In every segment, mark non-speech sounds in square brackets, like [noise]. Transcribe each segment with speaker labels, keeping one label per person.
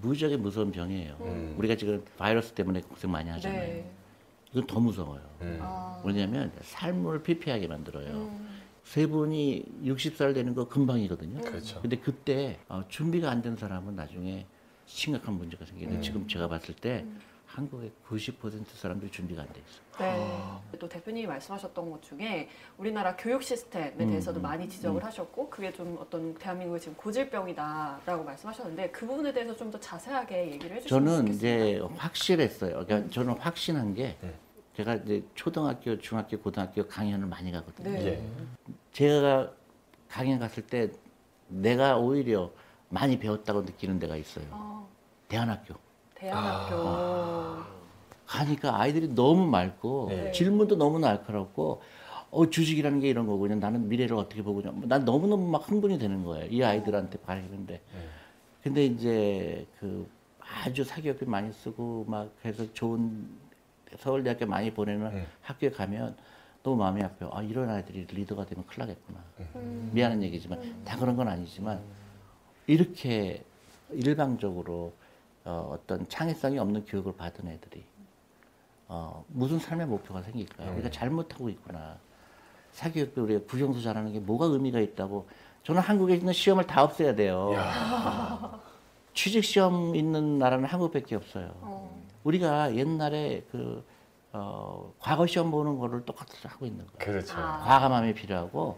Speaker 1: 무지하게 무서운 병이에요.
Speaker 2: 음.
Speaker 1: 우리가 지금 바이러스 때문에 고생 많이 하잖아요.
Speaker 3: 네.
Speaker 1: 이건 더 무서워요.
Speaker 2: 음.
Speaker 3: 아.
Speaker 1: 왜냐하면 삶을 피폐하게 만들어요.
Speaker 3: 음.
Speaker 1: 세 분이 60살 되는 거 금방이거든요.
Speaker 2: 그렇죠.
Speaker 1: 근데 그때 어, 준비가 안 된 사람은 나중에 심각한 문제가 생기는데
Speaker 2: 음.
Speaker 1: 지금 제가 봤을 때 한국의 90% 사람들이 준비가 안 돼 있어.
Speaker 3: 네. 또 대표님이 말씀하셨던 것 중에 우리나라 교육 시스템에
Speaker 1: 음,
Speaker 3: 대해서도
Speaker 1: 음,
Speaker 3: 많이 지적을 하셨고 그게 좀 어떤 대한민국의 지금 고질병이다라고 말씀하셨는데 그 부분에 대해서 좀 더 자세하게 얘기를 해주시면
Speaker 1: 저는
Speaker 3: 좋겠습니다.
Speaker 1: 이제 확실했어요. 그러니까 저는 확신한 게
Speaker 2: 네.
Speaker 1: 제가 이제 초등학교, 중학교, 고등학교 강연을 많이 가거든요.
Speaker 3: 네.
Speaker 2: 예.
Speaker 1: 제가 강연 갔을 때 내가 오히려 많이 배웠다고 느끼는 데가 있어요.
Speaker 3: 어,
Speaker 1: 대안학교.
Speaker 3: 대안학교.
Speaker 1: 아. 가니까 아이들이 너무 맑고
Speaker 2: 네.
Speaker 1: 질문도 너무 날카롭고 어 주식이라는 게 이런 거군요. 나는 미래를 어떻게 보고냐. 난 너무 너무 막 흥분이 되는 거예요. 이 아이들한테 가르치는데.
Speaker 2: 네.
Speaker 1: 근데 이제 그 아주 사교육비 많이 쓰고 막 해서 좋은 서울대학교 많이 보내는
Speaker 2: 네.
Speaker 1: 학교에 가면 너무 마음이 아파요. 아 이런 아이들이 리더가 되면 큰일 나겠구나.
Speaker 3: 음.
Speaker 1: 미안한 얘기지만 다 그런 건 아니지만 이렇게 일방적으로 어, 어떤 창의성이 없는 교육을 받은 애들이 어, 무슨 삶의 목표가 생길까요? 우리가 잘못하고 있구나. 사교육도 우리가 국영수 잘하는 게 뭐가 의미가 있다고 저는 한국에 있는 시험을 다 없애야 돼요. [laughs] 취직 시험 있는 나라는 한국밖에 없어요.
Speaker 3: 어.
Speaker 1: 우리가 옛날에 그 어, 과거 시험 보는 거를 똑같이 하고 있는 거예요.
Speaker 2: 그렇죠.
Speaker 3: 아.
Speaker 1: 과감함이 필요하고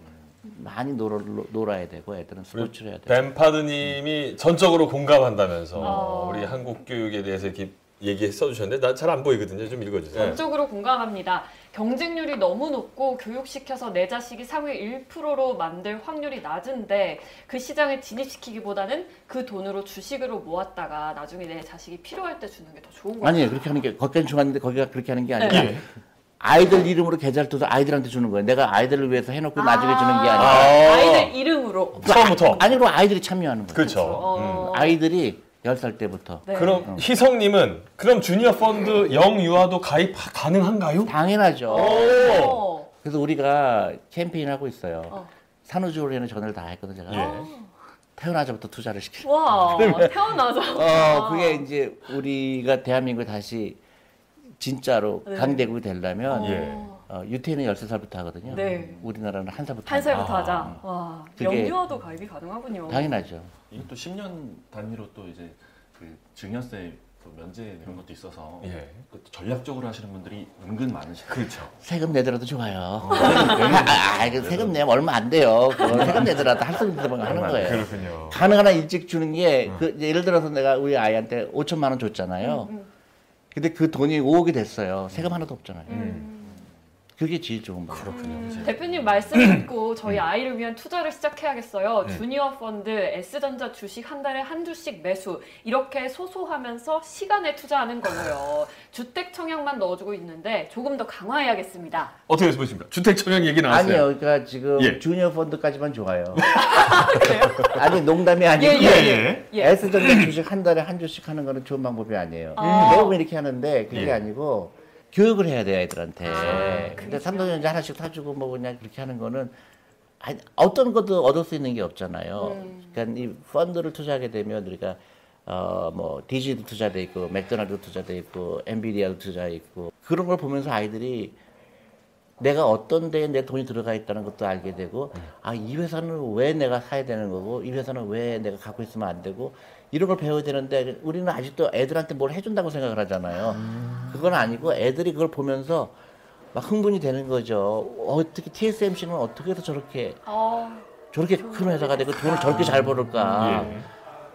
Speaker 1: 많이 놀아, 놀아야 되고 애들은 스포츠를 해야 되고
Speaker 2: 벤파드님이 전적으로 공감한다면서
Speaker 3: 어.
Speaker 2: 우리 한국 교육에 대해서 이렇게 얘기 써주셨는데 나 잘 안 보이거든요. 좀 읽어주세요.
Speaker 3: 전적으로 공감합니다. 경쟁률이 너무 높고 교육시켜서 내 자식이 상위 1%로 만들 확률이 낮은데 그 시장에 진입시키기보다는 그 돈으로 주식으로 모았다가 나중에 내 자식이 필요할 때 주는 게 더 좋은 거예요.
Speaker 1: 아니에요 그렇게 하는 게 거기까지 중요한데 거기가 그렇게 하는 게 아니라
Speaker 2: 네.
Speaker 1: 아이들 이름으로 계좌를 둬서 아이들한테 주는 거예요. 내가 아이들을 위해서 해놓고 나중에 주는 게 아니라
Speaker 2: 아.
Speaker 3: 아이들 이름으로.
Speaker 2: 처음부터.
Speaker 1: 아니 그럼 아이들이 참여하는 거예요.
Speaker 2: 그렇죠.
Speaker 3: 어.
Speaker 1: 아이들이 10살 때부터
Speaker 3: 네.
Speaker 2: 그럼 희성님은 그럼 주니어 펀드 영유아도 가입 가능한가요?
Speaker 1: 당연하죠.
Speaker 3: 어.
Speaker 1: 그래서 우리가 캠페인 하고 있어요.
Speaker 3: 어.
Speaker 1: 산후조리에는 전화를 다 했거든요. 제가
Speaker 2: 예.
Speaker 1: 태어나자부터 투자를 시켜.
Speaker 3: 와 태어나자.
Speaker 1: 어, 그게 이제 우리가 대한민국에 다시 진짜로
Speaker 3: 네.
Speaker 1: 강대국이 되려면
Speaker 2: 예.
Speaker 1: 어, 유태인은 13살부터 하거든요.
Speaker 3: 네.
Speaker 1: 우리나라는 한 살부터.
Speaker 3: 한 살부터
Speaker 2: 아.
Speaker 3: 하자. 와
Speaker 1: 그게-
Speaker 3: 영유아도 가입이 가능하군요.
Speaker 1: 당연하죠.
Speaker 4: 이것도 10년 단위로 또 이제 그 증여세 또 면제 이런 것도 있어서
Speaker 2: 예.
Speaker 4: 그 전략적으로 하시는 분들이 은근 많으시죠.
Speaker 2: 그렇죠.
Speaker 1: 세금 내더라도 좋아요. [laughs] 아, 아, 그 세금 내면 얼마 안 돼요. 그거 세금 내더라도 할 수 있는 데만 하는 거예요.
Speaker 2: 그렇군요.
Speaker 1: 가능한 한 일찍 주는 게, 그, 이제 예를 들어서 내가 우리 아이한테 5천만 원 줬잖아요.
Speaker 3: 음,
Speaker 1: 근데 그 돈이 5억이 됐어요. 세금 하나도 없잖아요.
Speaker 2: 음.
Speaker 1: 그게 제일 좋은 거예요.
Speaker 2: 그렇군요. 이제.
Speaker 3: 대표님 말씀 듣고 저희 아이를 위한 투자를 시작해야겠어요.
Speaker 2: 네.
Speaker 3: 주니어 펀드, S전자 주식 한 달에 한 주씩 매수 이렇게 소소하면서 시간에 투자하는 거고요. 주택 청약만 넣어주고 있는데 조금 더 강화해야겠습니다.
Speaker 2: 어떻게 보십니까? 주택 청약 얘기 나왔어요.
Speaker 1: 아니요, 그러니까 지금
Speaker 2: 예.
Speaker 1: 주니어 펀드까지만 좋아요. [laughs] 아니 농담이 아니고
Speaker 3: 예, 예, 예.
Speaker 1: S전자 주식 한 달에 한 주씩 하는 거는 좋은 방법이 아니에요.
Speaker 3: 아.
Speaker 1: 매우 이렇게 하는데 그게
Speaker 2: 예.
Speaker 1: 아니고 교육을 해야 돼요 애들한테.
Speaker 3: 아,
Speaker 1: 근데. 삼성전자 하나씩 사주고 뭐 그냥 그렇게 하는 거는 아니, 어떤 것도 얻을 수 있는 게 없잖아요.
Speaker 3: 음.
Speaker 1: 그러니까 이 펀드를 투자하게 되면 우리가 어뭐 디지도 투자돼 있고 맥도날드 투자돼 있고 엔비디아도 투자돼 있고 그런 걸 보면서 아이들이 내가 어떤 데에 내 돈이 들어가 있다는 것도 알게 되고 아 이 회사는 왜 내가 사야 되는 거고 이 회사는 왜 내가 갖고 있으면 안 되고 이런 걸 배워야 되는데 우리는 아직도 애들한테 뭘 해준다고 생각을 하잖아요. 그건 아니고 애들이 그걸 보면서 막 흥분이 되는 거죠. 어떻게 TSMC는 어떻게 해서 저렇게
Speaker 3: 어,
Speaker 1: 저렇게 큰 회사가 되고 돈을 저렇게 잘 벌을까?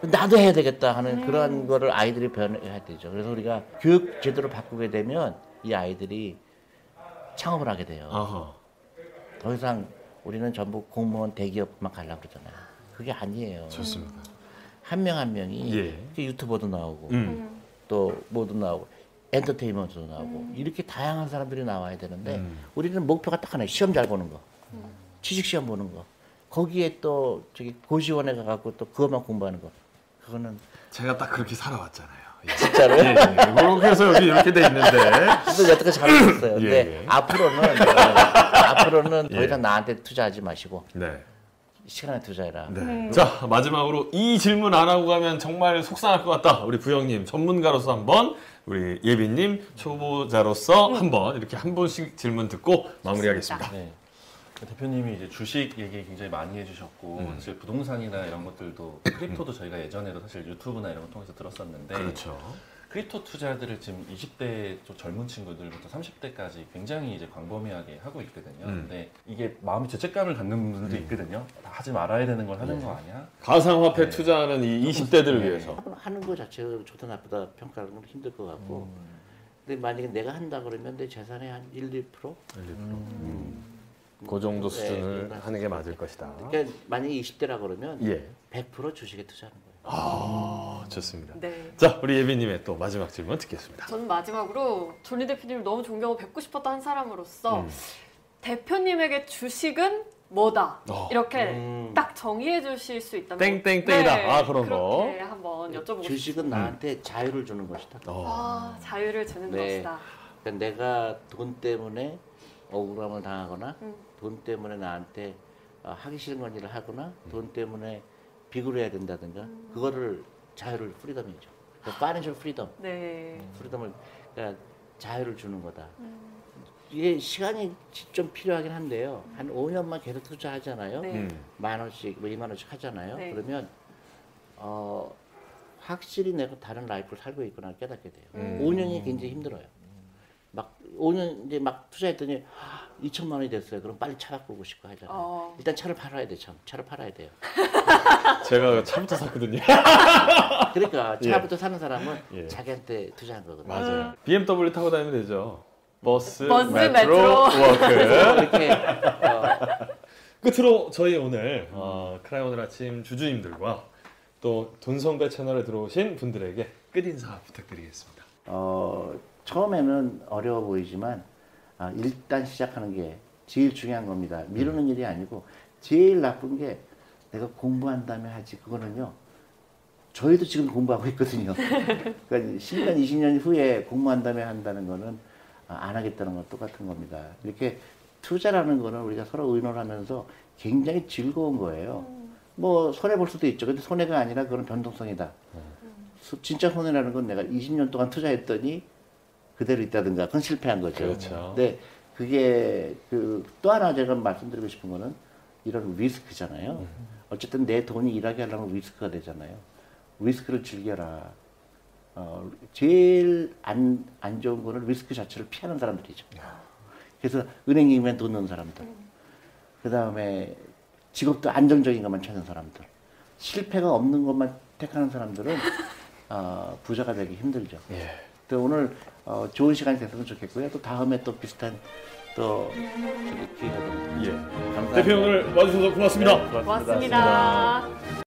Speaker 2: 예.
Speaker 1: 나도 해야 되겠다 하는 그런 거를 아이들이 변해야 되죠. 그래서 우리가 교육 제도를 바꾸게 되면 이 아이들이 창업을 하게 돼요.
Speaker 2: 아하.
Speaker 1: 더 이상 우리는 전부 공무원 대기업만 가려고 그러잖아요. 그게 아니에요.
Speaker 2: 좋습니다.
Speaker 1: 한 명 한 명이
Speaker 2: 예.
Speaker 1: 그 유튜버도 나오고
Speaker 2: 음.
Speaker 1: 또 뭐도 나오고 엔터테인먼트도 나오고 이렇게 다양한 사람들이 나와야 되는데
Speaker 2: 음.
Speaker 1: 우리는 목표가 딱 하나예요. 시험 잘 보는 거. 취직 시험 보는 거. 거기에 또 저기 고시원에 가갖고 또 그것만 공부하는 거. 그거는
Speaker 2: 제가 딱 그렇게 살아왔잖아요. 예.
Speaker 1: 진짜로
Speaker 2: 예, 예. 그렇게 해서 여기 이렇게 돼 있는데.
Speaker 1: 그래서 여태까지 잘못했어요. 근데
Speaker 2: 예, 예.
Speaker 1: 앞으로는 어, 앞으로는 더
Speaker 2: 예.
Speaker 1: 이상 나한테 투자하지 마시고
Speaker 2: 네.
Speaker 1: 시간에 투자해라.
Speaker 2: 네. 자 마지막으로 이 질문 안 하고 가면 정말 속상할 것 같다. 우리 부영님 전문가로서 한번 우리 예빈님 초보자로서 한번 이렇게 한 번씩 질문 듣고 마무리하겠습니다.
Speaker 4: 네. 대표님이 이제 주식 얘기 굉장히 많이 해주셨고
Speaker 2: 음.
Speaker 4: 사실 부동산이나 이런 것들도 크립토도 저희가 예전에도 사실 유튜브나 이런 거 통해서 들었었는데
Speaker 2: 그렇죠.
Speaker 4: crypto 투자들을 지금 20대 좀 젊은 친구들부터 30대까지 굉장히 이제 광범위하게 하고 있거든요.
Speaker 2: 음.
Speaker 4: 근데 이게 마음이 죄책감을 갖는 분들도 있거든요. 다 하지 말아야 되는 걸 하는 거 아니야?
Speaker 2: 가상화폐
Speaker 4: 네.
Speaker 2: 투자하는 이 20대들을
Speaker 4: 네.
Speaker 2: 위해서.
Speaker 1: 하는 거 자체가 좋다 나쁘다 평가하는 건 힘들 것 같고 근데 만약에 내가 한다 그러면 내 재산의 한 1,
Speaker 2: 2%그 정도
Speaker 1: 네,
Speaker 2: 수준을
Speaker 1: 네.
Speaker 2: 하는 게 맞을 것이다.
Speaker 1: 그러니까 만약에 20대라 그러면
Speaker 2: 예.
Speaker 1: 100% 주식에 투자하는 거예요.
Speaker 2: 아, 좋습니다.
Speaker 3: 네.
Speaker 2: 자, 우리 예빈님의 또 마지막 질문 듣겠습니다.
Speaker 3: 저는 마지막으로 조니 대표님을 너무 존경하고 뵙고 싶었던 한 사람으로서
Speaker 2: 음.
Speaker 3: 대표님에게 주식은 뭐다
Speaker 2: 어.
Speaker 3: 이렇게
Speaker 1: 음.
Speaker 3: 딱 정의해 주실 수 있다면
Speaker 2: 땡땡땡이다.
Speaker 3: 네,
Speaker 2: 아, 그런 거.
Speaker 3: 그렇게 한번 여쭤보고
Speaker 1: 주식은
Speaker 3: 싶습니다.
Speaker 1: 나한테 자유를 주는 것이다.
Speaker 2: 어.
Speaker 3: 아, 자유를 주는
Speaker 1: 네.
Speaker 3: 것이다.
Speaker 1: 그러니까 내가 돈 때문에 억울함을 당하거나
Speaker 3: 음.
Speaker 1: 돈 때문에 나한테 어, 하기 싫은 건 일을 하거나 돈 때문에 비굴 해야 된다든가 그거를 자유를 freedom이죠. 그러니까 financial freedom,
Speaker 3: 네.
Speaker 1: freedom을 그러니까 자유를 주는 거다. 이게 시간이 좀 필요하긴 한데요. 한 5년만 계속 투자하잖아요.
Speaker 3: 네.
Speaker 2: 음.
Speaker 1: 만 원씩, 뭐 2만 원씩 하잖아요.
Speaker 3: 네.
Speaker 1: 그러면 어, 확실히 내가 다른 life를 살고 있구나 깨닫게 돼요.
Speaker 2: 음.
Speaker 1: 5년이 굉장히 힘들어요. 막 5년 이제 막 투자했더니 2천만 원이 됐어요. 그럼 빨리 차 바꾸고 싶고 하잖아요.
Speaker 3: 어.
Speaker 1: 일단 차를 팔아야 돼, 참. 차를 팔아야 돼요. [laughs]
Speaker 2: 제가 차부터 샀거든요. [laughs]
Speaker 1: 그러니까
Speaker 2: 예.
Speaker 1: 차부터 사는 사람은
Speaker 2: 예.
Speaker 1: 자기한테 투자한 거거든요.
Speaker 2: 맞아요. BMW 타고 다니면 되죠. 버스,
Speaker 3: 버스, metro,
Speaker 2: metro. Walk.
Speaker 1: 이렇게 어,
Speaker 2: 끝으로 저희 오늘 어, 클하의 오늘 아침 주주님들과 또 돈성배 채널에 들어오신 분들에게 끝 인사 부탁드리겠습니다.
Speaker 1: 어, 처음에는 어려워 보이지만 아, 일단 시작하는 게 제일 중요한 겁니다. 미루는 일이 아니고 제일 나쁜 게 내가 공부한 다음에 하지 그거는요. 저희도 지금 공부하고 있거든요. [laughs] 그러니까 10년, 20년 후에 공부한 다음에 한다는 거는 아, 안 하겠다는 건 똑같은 겁니다. 이렇게 투자라는 거는 우리가 서로 의논하면서 굉장히 즐거운 거예요. 뭐 손해 볼 수도 있죠. 근데 손해가 아니라 그건 변동성이다. 수- 진짜 손해라는 건 내가 20년 동안 투자했더니 그대로 있다든가 그건 실패한 거죠.
Speaker 2: 그렇죠.
Speaker 1: 근데 그게 그 또 하나 제가 말씀드리고 싶은 거는 이런 리스크잖아요. 어쨌든 내 돈이 일하게 하려면 리스크가 되잖아요. 리스크를 즐겨라. 어, 제일 안, 안 좋은 거는 리스크 자체를 피하는 사람들이죠. 그래서 은행에 돈 넣는 사람들. 그 다음에 직업도 안정적인 것만 찾는 사람들. 실패가 없는 것만 택하는 사람들은 어, 부자가 되기 힘들죠.
Speaker 2: 예.
Speaker 1: 또 오늘 어, 좋은 시간이 됐으면 좋겠고요. 또 다음에 또 비슷한 또 기회가
Speaker 2: 예.
Speaker 1: 감사합니다.
Speaker 2: 대표 오늘 와주셔서 고맙습니다.
Speaker 1: 네,
Speaker 3: 고맙습니다.